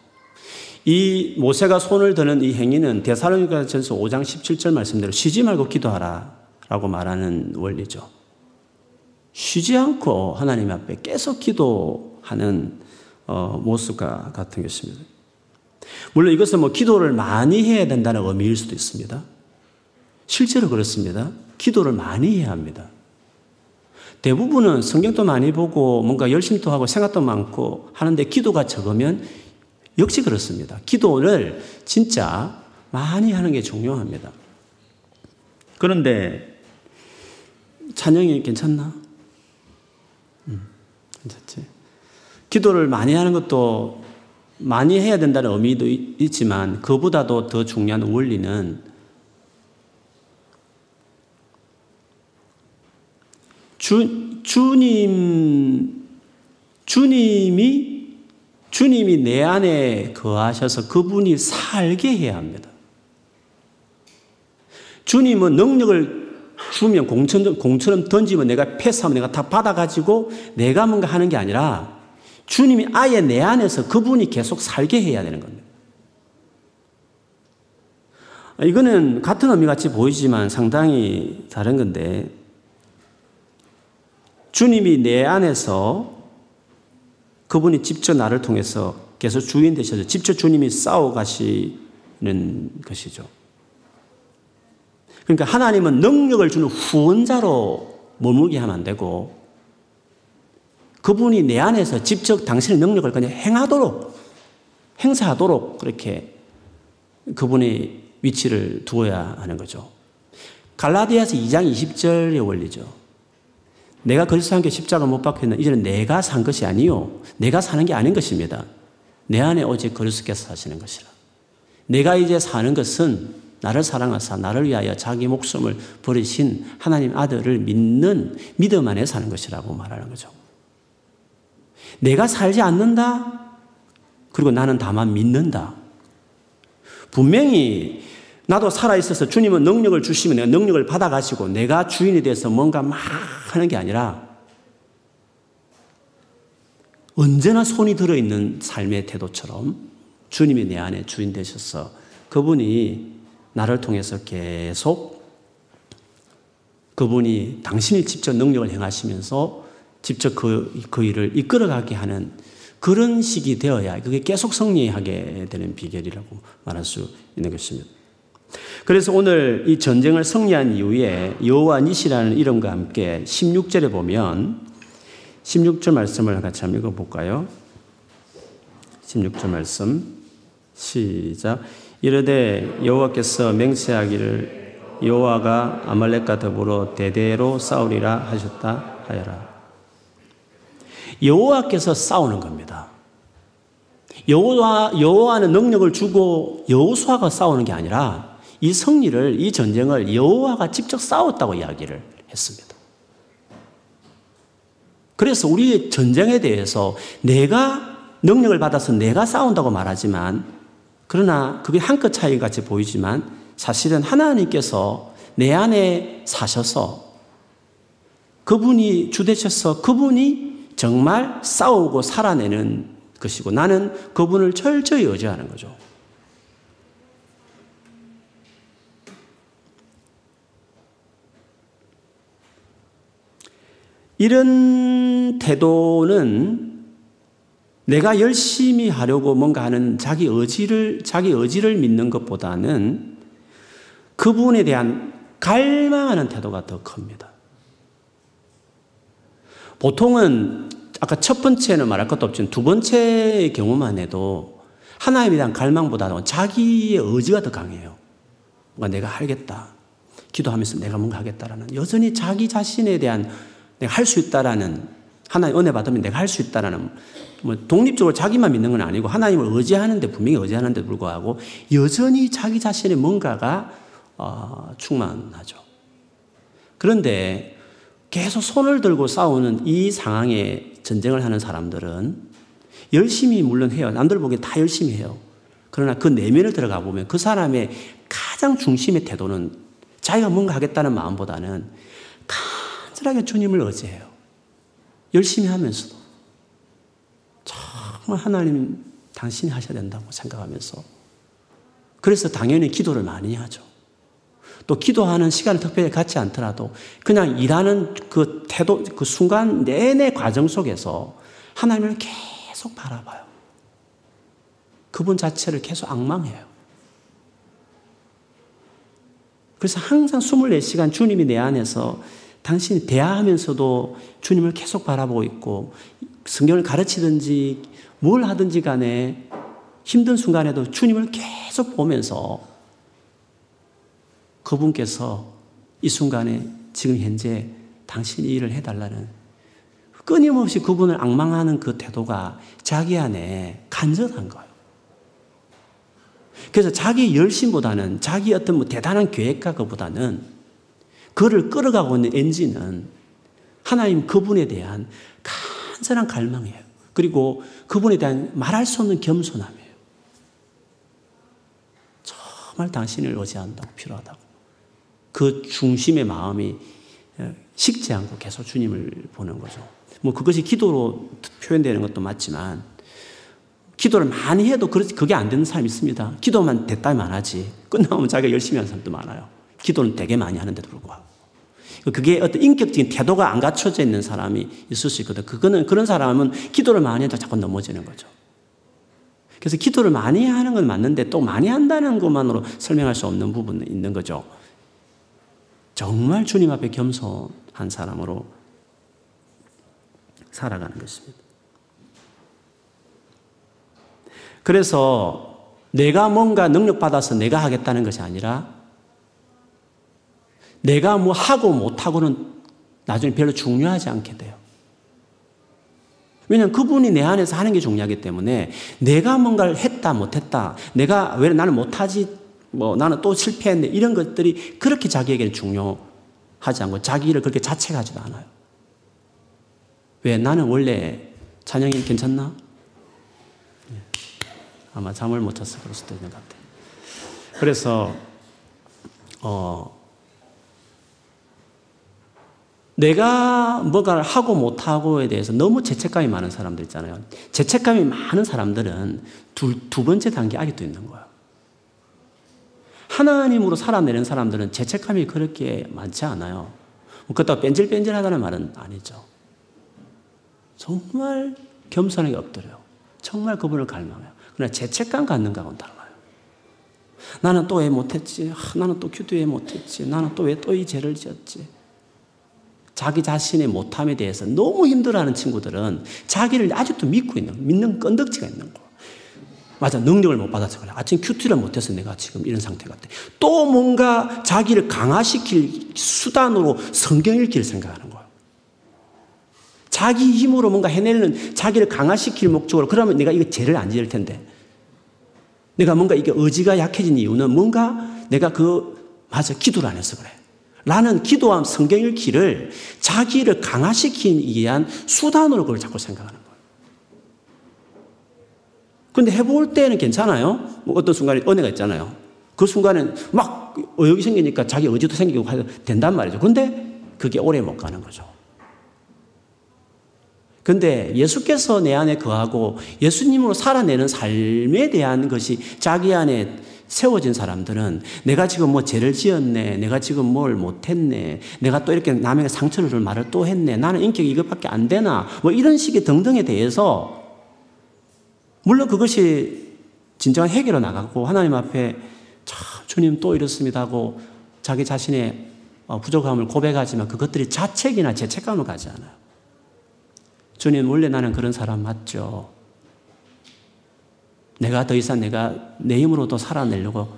Speaker 1: 이 모세가 손을 드는 이 행위는 대사로니가 전서 5장 17절 말씀대로 쉬지 말고 기도하라 라고 말하는 원리죠. 쉬지 않고 하나님 앞에 계속 기도하는 어, 모습과 같은 것입니다. 물론 이것은 뭐 기도를 많이 해야 된다는 의미일 수도 있습니다. 실제로 그렇습니다. 기도를 많이 해야 합니다. 대부분은 성경도 많이 보고 뭔가 열심도 하고 생각도 많고 하는데 기도가 적으면 역시 그렇습니다. 기도를 진짜 많이 하는 게 중요합니다. 그런데 찬영이 괜찮나? 음, 괜찮지. 기도를 많이 하는 것도 많이 해야 된다는 의미도 있지만 그보다도 더 중요한 원리는 주, 주님, 주님이, 주님이 내 안에 거하셔서 그분이 살게 해야 합니다. 주님은 능력을 주면 공처럼, 공처럼 던지면 내가 패스하면 내가 다 받아가지고 내가 뭔가 하는 게 아니라 주님이 아예 내 안에서 그분이 계속 살게 해야 되는 겁니다. 이거는 같은 의미 같이 보이지만 상당히 다른 건데 주님이 내 안에서 그분이 직접 나를 통해서 계속 주인 되셔서 직접 주님이 싸워 가시는 것이죠. 그러니까 하나님은 능력을 주는 후원자로 머물게 하면 안 되고 그분이 내 안에서 직접 당신의 능력을 그냥 행하도록 행사하도록 그렇게 그분의 위치를 두어야 하는 거죠. 갈라디아서 2장 20절의 원리죠. 내가 그리스도 함께 십자가 못 박혔는 이제는 내가 산 것이 아니요 내가 사는 게 아닌 것입니다. 내 안에 오직 그리스도께서 사시는 것이라. 내가 이제 사는 것은 나를 사랑하사 나를 위하여 자기 목숨을 버리신 하나님 아들을 믿는 믿음 안에 사는 것이라고 말하는 거죠. 내가 살지 않는다. 그리고 나는 다만 믿는다. 분명히 나도 살아있어서 주님은 능력을 주시면 내가 능력을 받아가시고 내가 주인이 돼서 뭔가 막 하는 게 아니라 언제나 손이 들어있는 삶의 태도처럼 주님이 내 안에 주인 되셔서 그분이 나를 통해서 계속 그분이 당신이 직접 능력을 행하시면서 직접 그, 그 일을 이끌어가게 하는 그런 식이 되어야 그게 계속 승리하게 되는 비결이라고 말할 수 있는 것입니다. 그래서 오늘 이 전쟁을 승리한 이후에 여호와 니시라는 이름과 함께 16절에 보면 16절 말씀을 같이 한번 읽어 볼까요? 16절 말씀 시작 이르되 여호와께서 맹세하기를 여호와가 아말렉과 더불어 대대로 싸우리라 하셨다 하여라 여호와께서 싸우는 겁니다. 여호와 여호와는 능력을 주고 여호수아가 싸우는 게 아니라 이 승리를 이 전쟁을 여호와가 직접 싸웠다고 이야기를 했습니다. 그래서 우리 전쟁에 대해서 내가 능력을 받아서 내가 싸운다고 말하지만 그러나 그게 한 끗 차이 같이 보이지만 사실은 하나님께서 내 안에 사셔서 그분이 주되셔서 그분이 정말 싸우고 살아내는 것이고 나는 그분을 철저히 의지하는 거죠. 이런 태도는 내가 열심히 하려고 뭔가 하는 자기 의지를, 자기 의지를 믿는 것보다는 그분에 대한 갈망하는 태도가 더 큽니다. 보통은 아까 첫 번째는 말할 것도 없지만 두 번째의 경우만 해도 하나님에 대한 갈망보다는 자기의 의지가 더 강해요. 뭔가 내가 하겠다. 기도하면서 내가 뭔가 하겠다라는 여전히 자기 자신에 대한 내가 할 수 있다라는 하나님 은혜 받으면 내가 할 수 있다라는 뭐 독립적으로 자기만 믿는 건 아니고 하나님을 의지하는데 분명히 의지하는데 불구하고 여전히 자기 자신의 뭔가가 어, 충만하죠. 그런데 계속 손을 들고 싸우는 이 상황에 전쟁을 하는 사람들은 열심히 물론 해요. 남들 보기엔 다 열심히 해요. 그러나 그 내면을 들어가 보면 그 사람의 가장 중심의 태도는 자기가 뭔가 하겠다는 마음보다는 간절하게 주님을 의지해요. 열심히 하면서도 정말 하나님 당신이 하셔야 된다고 생각하면서 그래서 당연히 기도를 많이 하죠. 또 기도하는 시간을 특별히 갖지 않더라도 그냥 일하는 그 태도, 그 순간 내내 과정 속에서 하나님을 계속 바라봐요. 그분 자체를 계속 악망해요. 그래서 항상 24시간 주님이 내 안에서 당신이 대화하면서도 주님을 계속 바라보고 있고 성경을 가르치든지 뭘 하든지 간에 힘든 순간에도 주님을 계속 보면서 그분께서 이 순간에 지금 현재 당신이 일을 해달라는 끊임없이 그분을 악망하는 그 태도가 자기 안에 간절한 거예요. 그래서 자기 열심보다는 자기 어떤 뭐 대단한 계획과 그보다는 그를 끌어가고 있는 엔진은 하나님 그분에 대한 간절한 갈망이에요. 그리고 그분에 대한 말할 수 없는 겸손함이에요. 정말 당신을 의지한다고 필요하다고. 그 중심의 마음이 식지 않고 계속 주님을 보는 거죠. 뭐 그것이 기도로 표현되는 것도 맞지만 기도를 많이 해도 그게 안 되는 사람이 있습니다. 기도만 됐다면 안 하지. 끝나면 자기가 열심히 하는 사람도 많아요. 기도는 되게 많이 하는데도 불구하고. 그게 어떤 인격적인 태도가 안 갖춰져 있는 사람이 있을 수 있거든. 그거는 그런 사람은 기도를 많이 해도 자꾸 넘어지는 거죠. 그래서 기도를 많이 하는 건 맞는데 또 많이 한다는 것만으로 설명할 수 없는 부분이 있는 거죠. 정말 주님 앞에 겸손한 사람으로 살아가는 것입니다. 그래서 내가 뭔가 능력받아서 내가 하겠다는 것이 아니라 내가 뭐 하고 못하고는 나중에 별로 중요하지 않게 돼요. 왜냐하면 그분이 내 안에서 하는 게 중요하기 때문에 내가 뭔가를 했다 못했다 내가 왜 나는 못하지 뭐 나는 또 실패했네 이런 것들이 그렇게 자기에게는 중요하지 않고 자기 일을 그렇게 자책하지도 않아요. 왜 나는 원래 찬영이 괜찮나? 예. 아마 잠을 못 자서 그럴 수도 있는 것 같아요. 그래서 어 내가 뭔가를 하고 못하고에 대해서 너무 죄책감이 많은 사람들 있잖아요. 죄책감이 많은 사람들은 두, 두 번째 단계 아직도 있는 거예요. 하나님으로 살아내는 사람들은 죄책감이 그렇게 많지 않아요. 뭐 그렇다고 뺀질뺀질하다는 말은 아니죠. 정말 겸손하게 엎드려요. 정말 그분을 갈망해요. 그러나 죄책감 갖는 거하고는 달라요. 나는 또 왜 못했지? 아, 나는 또왜 못했지? 나는 또 왜 또 이 죄를 지었지? 자기 자신의 못함에 대해서 너무 힘들어하는 친구들은 자기를 아직도 믿고 있는, 믿는 건덕지가 있는 거. 맞아, 능력을 못 받아서 그래. 아침 큐티를 못해서 내가 지금 이런 상태 같아. 또 뭔가 자기를 강화시킬 수단으로 성경 읽기를 생각하는 거야. 자기 힘으로 뭔가 해내는 자기를 강화시킬 목적으로 그러면 내가 이거 죄를 안 지을 텐데. 내가 뭔가 이게 의지가 약해진 이유는 뭔가 내가 그, 맞아, 기도를 안 해서 그래. 라는 기도함 성경 읽기를 자기를 강화시키기 위한 수단으로 그걸 자꾸 생각하는 거예요. 근데 해볼 때는 괜찮아요. 뭐 어떤 순간에 은혜가 있잖아요. 그 순간엔 막 의욕이 생기니까 자기 의지도 생기고 된단 말이죠. 근데 그게 오래 못 가는 거죠. 근데 예수께서 내 안에 거하고 예수님으로 살아내는 삶에 대한 것이 자기 안에 세워진 사람들은 내가 지금 뭐 죄를 지었네, 내가 지금 뭘 못했네, 내가 또 이렇게 남에게 상처를 줄 말을 또 했네, 나는 인격이 이것밖에 안 되나, 뭐 이런 식의 등등에 대해서 물론 그것이 진정한 해결로 나가고 하나님 앞에 참 주님 또 이렇습니다 하고 자기 자신의 어, 부족함을 고백하지만 그것들이 자책이나 죄책감으로 가지 않아요. 주님 원래 나는 그런 사람 맞죠. 내가 더 이상 내가 내 힘으로도 살아내려고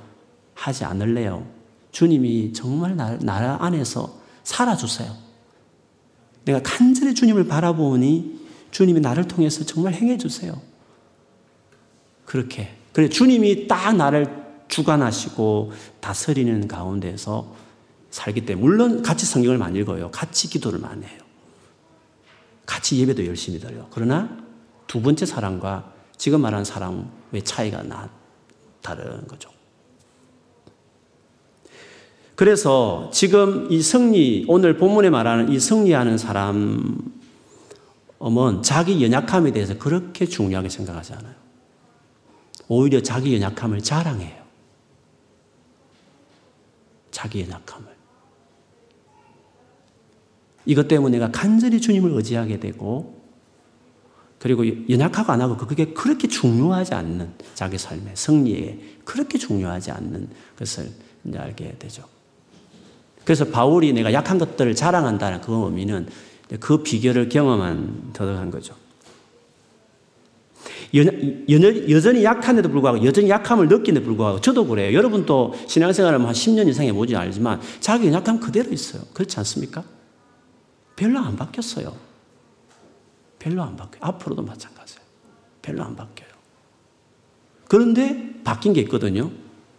Speaker 1: 하지 않을래요. 주님이 정말 나, 나 안에서 살아주세요. 내가 간절히 주님을 바라보니 주님이 나를 통해서 정말 행해주세요. 그렇게. 그래, 주님이 딱 나를 주관하시고 다스리는 가운데서 살기 때문에, 물론 같이 성경을 많이 읽어요. 같이 기도를 많이 해요. 같이 예배도 열심히 드려요. 그러나 두 번째 사랑과 지금 말하는 사랑의 차이가 나, 다른 거죠. 그래서 지금 이 승리, 오늘 본문에 말하는 이 승리하는 사람은 자기 연약함에 대해서 그렇게 중요하게 생각하지 않아요. 오히려 자기 연약함을 자랑해요. 자기 연약함을. 이것 때문에 내가 간절히 주님을 의지하게 되고 그리고 연약하고 안 하고 그게 그렇게 중요하지 않는 자기 삶의 승리에 그렇게 중요하지 않는 것을 이제 알게 되죠. 그래서 바울이 내가 약한 것들을 자랑한다는 그 의미는 그 비결을 경험한 더덕한 거죠. 여전히 약한데도 불구하고 여전히 약함을 느끼는데 불구하고 저도 그래요. 여러분도 신앙생활을 한 10년 이상 해보지 알지만 자기 연약함 그대로 있어요. 그렇지 않습니까? 별로 안 바뀌었어요. 별로 안 바뀌어요. 앞으로도 마찬가지예요. 별로 안 바뀌어요. 그런데 바뀐 게 있거든요.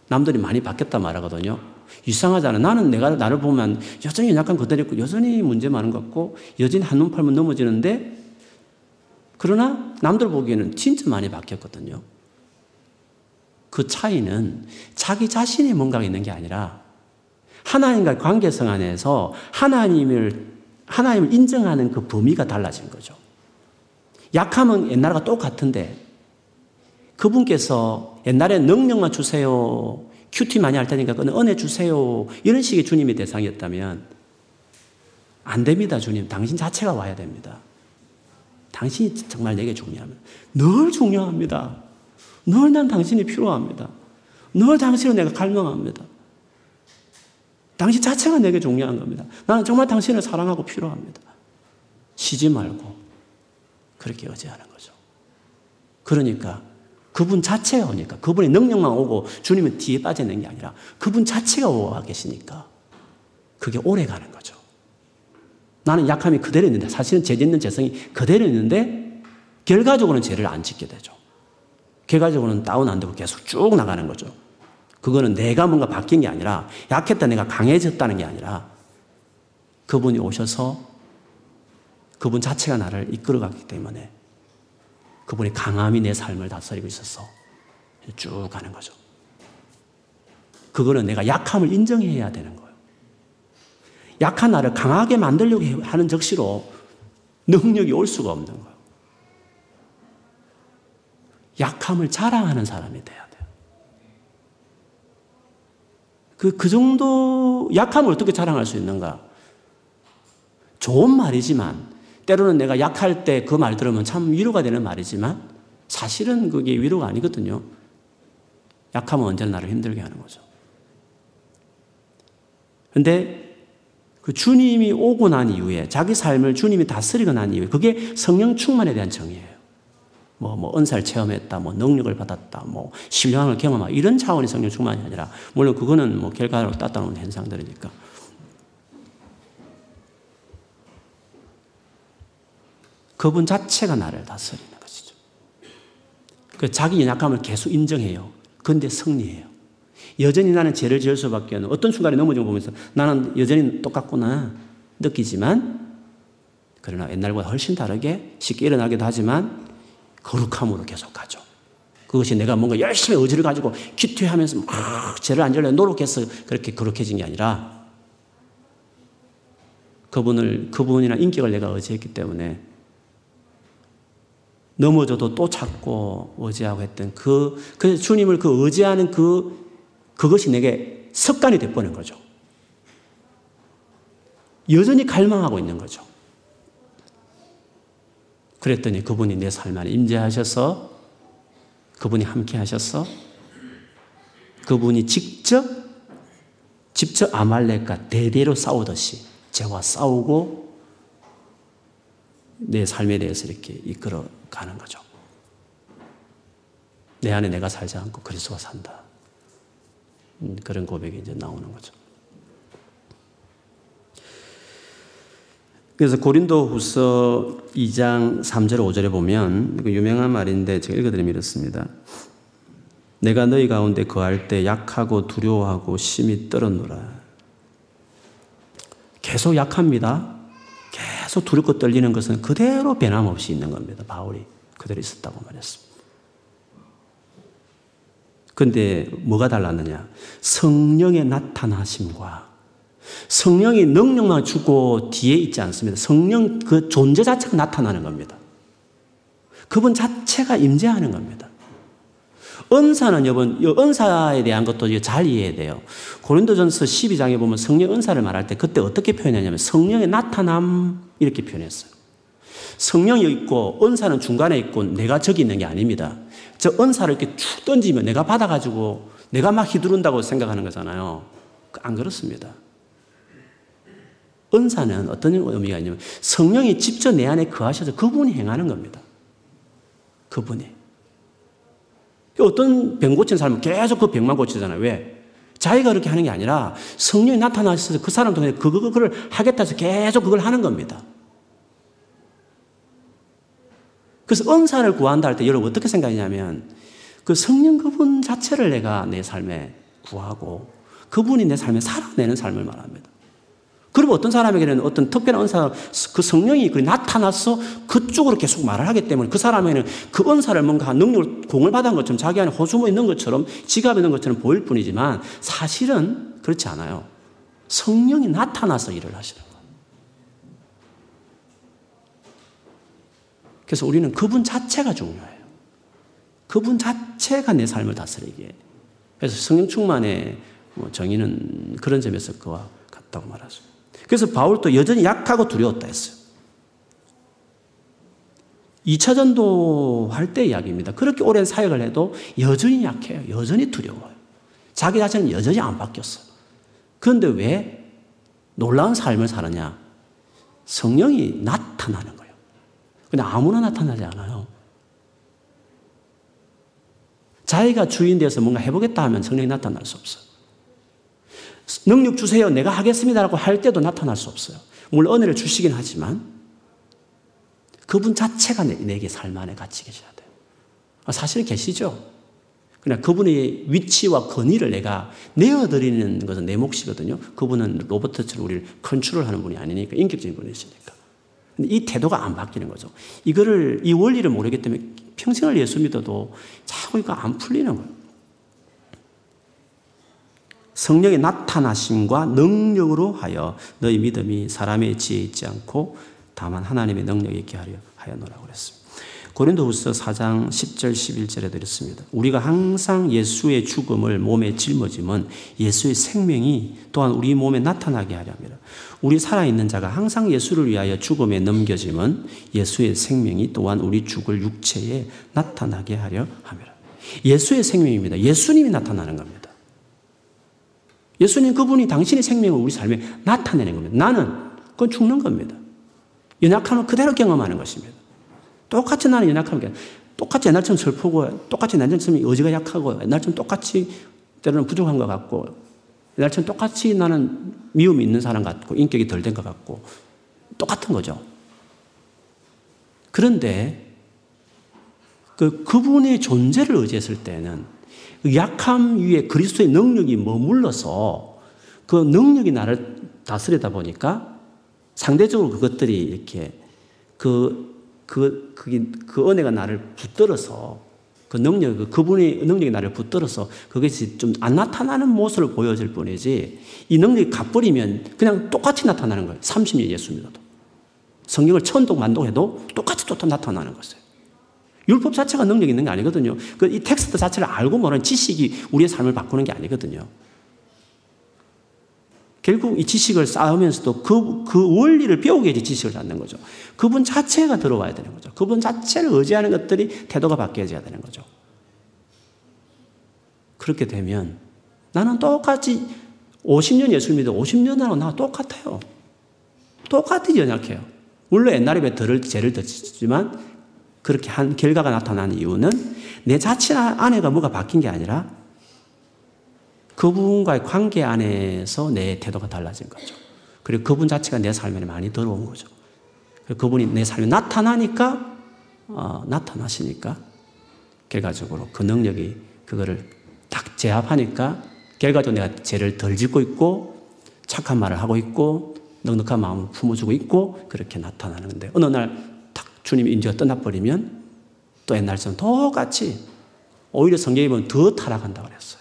Speaker 1: 남들이 많이 바뀌었다 말하거든요. 이상하잖아. 나는 내가 나를 보면 여전히 약간 그대로 있고 여전히 문제 많은 것 같고 여전히 한눈 팔면 넘어지는데 그러나 남들 보기에는 진짜 많이 바뀌었거든요. 그 차이는 자기 자신의 뭔가가 있는 게 아니라 하나님과 관계성 안에서 하나님을 하나님을 인정하는 그 범위가 달라진 거죠. 약함은 옛날과 똑같은데 그분께서 옛날에 능력만 주세요. 큐티 많이 할 테니까 그는 은혜 주세요. 이런 식의 주님의 대상이었다면 안 됩니다, 주님. 당신 자체가 와야 됩니다. 당신이 정말 내게 중요합니다. 늘 중요합니다. 늘 난 당신이 필요합니다. 늘 당신을 내가 갈망합니다. 당신 자체가 내게 중요한 겁니다. 나는 정말 당신을 사랑하고 필요합니다. 쉬지 말고 그렇게 의지하는 거죠. 그러니까 그분 자체가 오니까 그분의 능력만 오고 주님은 뒤에 빠져 있는 게 아니라 그분 자체가 오와 계시니까 그게 오래 가는 거죠. 나는 약함이 그대로 있는데 사실은 죄 짓는 죄성이 그대로 있는데 결과적으로는 죄를 안 짓게 되죠. 결과적으로는 다운 안 되고 계속 쭉 나가는 거죠. 그거는 내가 뭔가 바뀐 게 아니라 약했다 내가 강해졌다는 게 아니라 그분이 오셔서 그분 자체가 나를 이끌어갔기 때문에 그분의 강함이 내 삶을 다스리고 있어서 쭉 가는 거죠. 그거는 내가 약함을 인정해야 되는 거예요. 약한 나를 강하게 만들려고 하는 적시로 능력이 올 수가 없는 거예요. 약함을 자랑하는 사람이 돼야 그, 그 정도 약함을 어떻게 자랑할 수 있는가? 좋은 말이지만, 때로는 내가 약할 때 그 말 들으면 참 위로가 되는 말이지만, 사실은 그게 위로가 아니거든요. 약하면 언제나 나를 힘들게 하는 거죠. 근데 그 주님이 오고 난 이후에, 자기 삶을 주님이 다스리고 난 이후에, 그게 성령 충만에 대한 정의예요. 뭐, 뭐, 은사를 체험했다, 뭐, 능력을 받았다, 뭐, 신령함을 경험하다, 이런 차원의 성령 충만이 아니라, 물론 그거는 뭐, 결과로 따따놓은 현상들이니까. 그분 자체가 나를 다스리는 것이죠. 그 자기 연약함을 계속 인정해요. 근데 승리해요. 여전히 나는 죄를 지을 수밖에 없는 어떤 순간에 넘어져 보면서 나는 여전히 똑같구나 느끼지만 그러나 옛날보다 훨씬 다르게 쉽게 일어나기도 하지만 거룩함으로 계속 가죠. 그것이 내가 뭔가 열심히 의지를 가지고 기퇴하면서 막 죄를 안 지려고 노력해서 그렇게 거룩해진 게 아니라 그분을, 그분이나 인격을 내가 의지했기 때문에 넘어져도 또 찾고 의지하고 했던 그, 그 주님을 그 의지하는 그, 그것이 내게 습관이 돼버린 거죠. 여전히 갈망하고 있는 거죠. 그랬더니 그분이 내 삶 안에 임재하셔서 그분이 함께 하셔서 그분이 직접 직접 아말렉과 대대로 싸우듯이 죄와 싸우고 내 삶에 대해서 이렇게 이끌어 가는 거죠. 내 안에 내가 살지 않고 그리스도가 산다. 음, 그런 고백이 이제 나오는 거죠. 그래서 고린도 후서 2장 3절 5절에 보면 유명한 말인데 제가 읽어드리면 이렇습니다. 내가 너희 가운데 거할 때 약하고 두려워하고 심히 떨었노라. 계속 약합니다. 계속 두렵고 떨리는 것은 그대로 변함없이 있는 겁니다. 바울이 그대로 있었다고 말했습니다. 근데 뭐가 달랐느냐? 성령의 나타나심과 성령이 능력만 주고 뒤에 있지 않습니다. 성령 그 존재 자체가 나타나는 겁니다. 그분 자체가 임재하는 겁니다. 은사는 여러분, 은사에 대한 것도 잘 이해해야 돼요. 고린도전서 12장에 보면 성령 은사를 말할 때 그때 어떻게 표현했냐면 성령의 나타남 이렇게 표현했어요. 성령이 있고 은사는 중간에 있고 내가 저기 있는 게 아닙니다. 저 은사를 이렇게 쭉 던지면 내가 받아가지고 내가 막 휘두른다고 생각하는 거잖아요. 안 그렇습니다. 은사는 어떤 의미가 있냐면 성령이 직접 내 안에 거하셔서 그분이 행하는 겁니다. 그분이. 어떤 병 고친 사람은 계속 그 병만 고치잖아요. 왜? 자기가 그렇게 하는 게 아니라 성령이 나타나셔서 그 사람 통해 그, 그걸 하겠다 해서 계속 그걸 하는 겁니다. 그래서 은사를 구한다 할 때 여러분 어떻게 생각하냐면 그 성령 그분 자체를 내가 내 삶에 구하고 그분이 내 삶에 살아내는 삶을 말합니다. 그리고 어떤 사람에게는 어떤 특별한 은사, 그 성령이 나타나서 그쪽으로 계속 말을 하기 때문에 그 사람에게는 그 은사를 뭔가 능력을 공을 받은 것처럼 자기 안에 호수모 있는 것처럼 지갑에 있는 것처럼 보일 뿐이지만 사실은 그렇지 않아요. 성령이 나타나서 일을 하시는 거예요. 그래서 우리는 그분 자체가 중요해요. 그분 자체가 내 삶을 다스리기에. 그래서 성령 충만의 뭐 정의는 그런 점에서 그와 같다고 말하죠. 그래서 바울도 여전히 약하고 두려웠다 했어요. 2차 전도 할 때 이야기입니다. 그렇게 오랜 사역을 해도 여전히 약해요. 여전히 두려워요. 자기 자신은 여전히 안 바뀌었어요. 그런데 왜 놀라운 삶을 사느냐? 성령이 나타나는 거예요. 그냥 아무나 나타나지 않아요. 자기가 주인 되어서 뭔가 해보겠다 하면 성령이 나타날 수 없어요. 능력 주세요. 내가 하겠습니다라고 할 때도 나타날 수 없어요. 물론 은혜를 주시긴 하지만 그분 자체가 내, 게 삶 안에 같이 계셔야 돼요. 아, 사실 계시죠? 그냥 그분의 위치와 권위를 내가 내어드리는 것은 내 몫이거든요. 그분은 로버트처럼 우리를 컨트롤하는 분이 아니니까 인격적인 분이시니까. 근데 이 태도가 안 바뀌는 거죠. 이거를 이 원리를 모르기 때문에 평생을 예수 믿어도 자꾸 이거 안 풀리는 거예요. 성령의 나타나심과 능력으로 하여 너희 믿음이 사람의 지혜 있지 않고 다만 하나님의 능력이 있게 하려 하여노라고 그랬습니다. 고린도후서 4장 10절 11절에 드렸습니다. 우리가 항상 예수의 죽음을 몸에 짊어지면 예수의 생명이 또한 우리 몸에 나타나게 하려 합니다. 우리 살아있는 자가 항상 예수를 위하여 죽음에 넘겨지면 예수의 생명이 또한 우리 죽을 육체에 나타나게 하려 합니다. 예수의 생명입니다. 예수님이 나타나는 겁니다. 예수님 그분이 당신의 생명을 우리 삶에 나타내는 겁니다. 나는 그건 죽는 겁니다. 연약함을 그대로 경험하는 것입니다. 똑같이 나는 연약함을 똑같이 옛날처럼 슬프고 똑같이 옛날처럼 의지가 약하고 옛날처럼 똑같이 때로는 부족한 것 같고 옛날처럼 똑같이 나는 미움이 있는 사람 같고 인격이 덜 된 것 같고 똑같은 거죠. 그런데 그 그분의 존재를 의지했을 때는 그 약함 위에 그리스도의 능력이 머물러서 그 능력이 나를 다스리다 보니까 상대적으로 그것들이 이렇게 그, 그, 그, 그 은혜가 나를 붙들어서 그 능력, 그 그분의 능력이 나를 붙들어서 그것이 좀 안 나타나는 모습을 보여줄 뿐이지 이 능력이 갚버리면 그냥 똑같이 나타나는 거예요. 30년 예수 믿어도. 성경을 천독 만독해도 똑같이 또 나타나는 것이에요. 율법 자체가 능력이 있는 게 아니거든요. 그 이 텍스트 자체를 알고 모르는 지식이 우리의 삶을 바꾸는 게 아니거든요. 결국 이 지식을 쌓으면서도 그, 그 원리를 배우게 해야지 지식을 갖는 거죠. 그분 자체가 들어와야 되는 거죠. 그분 자체를 의지하는 것들이 태도가 바뀌어져야 되는 거죠. 그렇게 되면 나는 똑같이 50년 예술 믿어 50년 하고 나 똑같아요. 똑같이 연약해요. 물론 옛날에 덜을, 죄를 졌지만 그렇게 한 결과가 나타난 이유는 내 자체 안에가 뭐가 바뀐 게 아니라 그분과의 관계 안에서 내 태도가 달라진 거죠. 그리고 그분 자체가 내 삶에 많이 들어온 거죠. 그분이 내 삶에 나타나니까, 어, 나타나시니까, 결과적으로 그 능력이 그거를 딱 제압하니까, 결과적으로 내가 죄를 덜 짓고 있고, 착한 말을 하고 있고, 넉넉한 마음을 품어주고 있고, 그렇게 나타나는데, 어느 날딱 주님 인지가 떠나버리면, 또 옛날처럼 똑같이, 오히려 성경에 보면 더 타락한다고 그랬어요.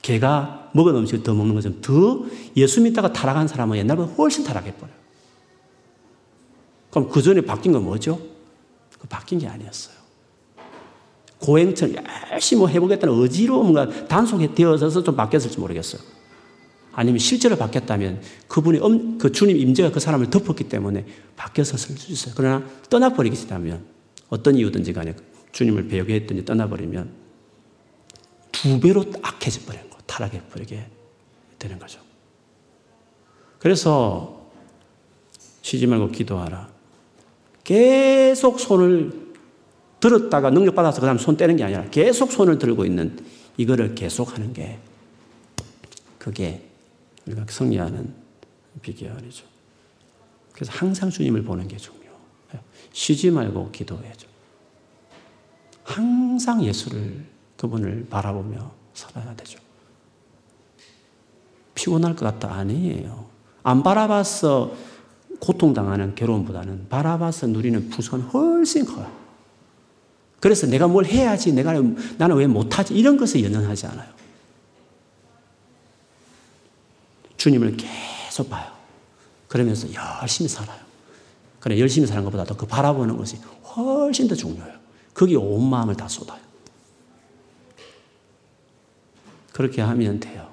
Speaker 1: 개가 먹은 음식을 더 먹는 것처럼 더 예수 믿다가 타락한 사람은 옛날보다 훨씬 타락해버려요. 그럼 그 전에 바뀐 건 뭐죠? 그 바뀐 게 아니었어요. 고행처럼 열심히 뭐 해보겠다는 의지로 뭔가 단속이 되어서 좀 바뀌었을지 모르겠어요. 아니면 실제로 바뀌었다면 그분이 음, 그 주님 임재가 그 사람을 덮었기 때문에 바뀌었을 수 있어요. 그러나 떠나버리겠다면 어떤 이유든지 간에 주님을 배우게 했든지 떠나버리면 두 배로 악해져 버려요. 타락해 버리게 되는 거죠. 그래서 쉬지 말고 기도하라. 계속 손을 들었다가 능력 받아서 그 다음 손 떼는 게 아니라 계속 손을 들고 있는 이거를 계속 하는 게 그게 우리가 승리하는 비결이죠. 그래서 항상 주님을 보는 게 중요해요. 쉬지 말고 기도해야죠. 항상 예수를 그분을 바라보며 살아야 되죠. 피곤할 것 같다. 아니에요. 안 바라봐서 고통당하는 괴로움보다는 바라봐서 누리는 부선이 훨씬 커요. 그래서 내가 뭘 해야지, 내가, 나는 왜 못하지? 이런 것에 연연하지 않아요. 주님을 계속 봐요. 그러면서 열심히 살아요. 그래, 열심히 사는 것보다 그 바라보는 것이 훨씬 더 중요해요. 거기 온 마음을 다 쏟아요. 그렇게 하면 돼요.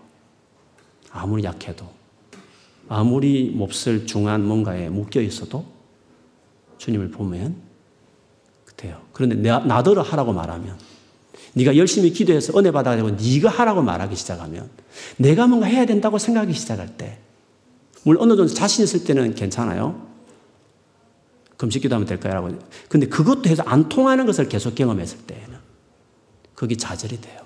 Speaker 1: 아무리 약해도 아무리 몹쓸 중한 뭔가에 묶여 있어도 주님을 보면 돼요. 그런데 나더러 하라고 말하면 네가 열심히 기도해서 은혜 받아가지고 네가 하라고 말하기 시작하면 내가 뭔가 해야 된다고 생각하기 시작할 때 물론 어느 정도 자신 있을 때는 괜찮아요. 금식 기도 하면 될까요? 근데 그것도 해서 안 통하는 것을 계속 경험했을 때에는 그게 좌절이 돼요.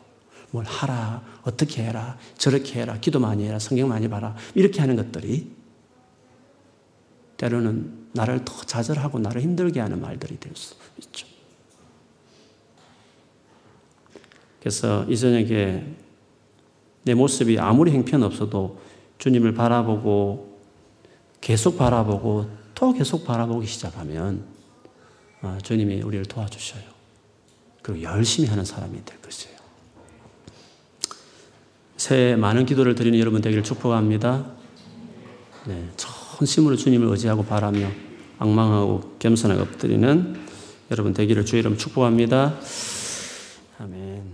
Speaker 1: 뭘 하라, 어떻게 해라, 저렇게 해라, 기도 많이 해라, 성경 많이 봐라, 이렇게 하는 것들이 때로는 나를 더 좌절하고 나를 힘들게 하는 말들이 될 수 있죠. 그래서 이 저녁에 내 모습이 아무리 행편 없어도 주님을 바라보고 계속 바라보고 또 계속 바라보기 시작하면 아, 주님이 우리를 도와주셔요. 그리고 열심히 하는 사람이 될 것이에요. 새해 많은 기도를 드리는 여러분 되기를 축복합니다. 네, 전심으로 주님을 의지하고 바라며 악망하고 겸손하게 엎드리는 여러분 되기를 주의 이름 축복합니다. 아멘.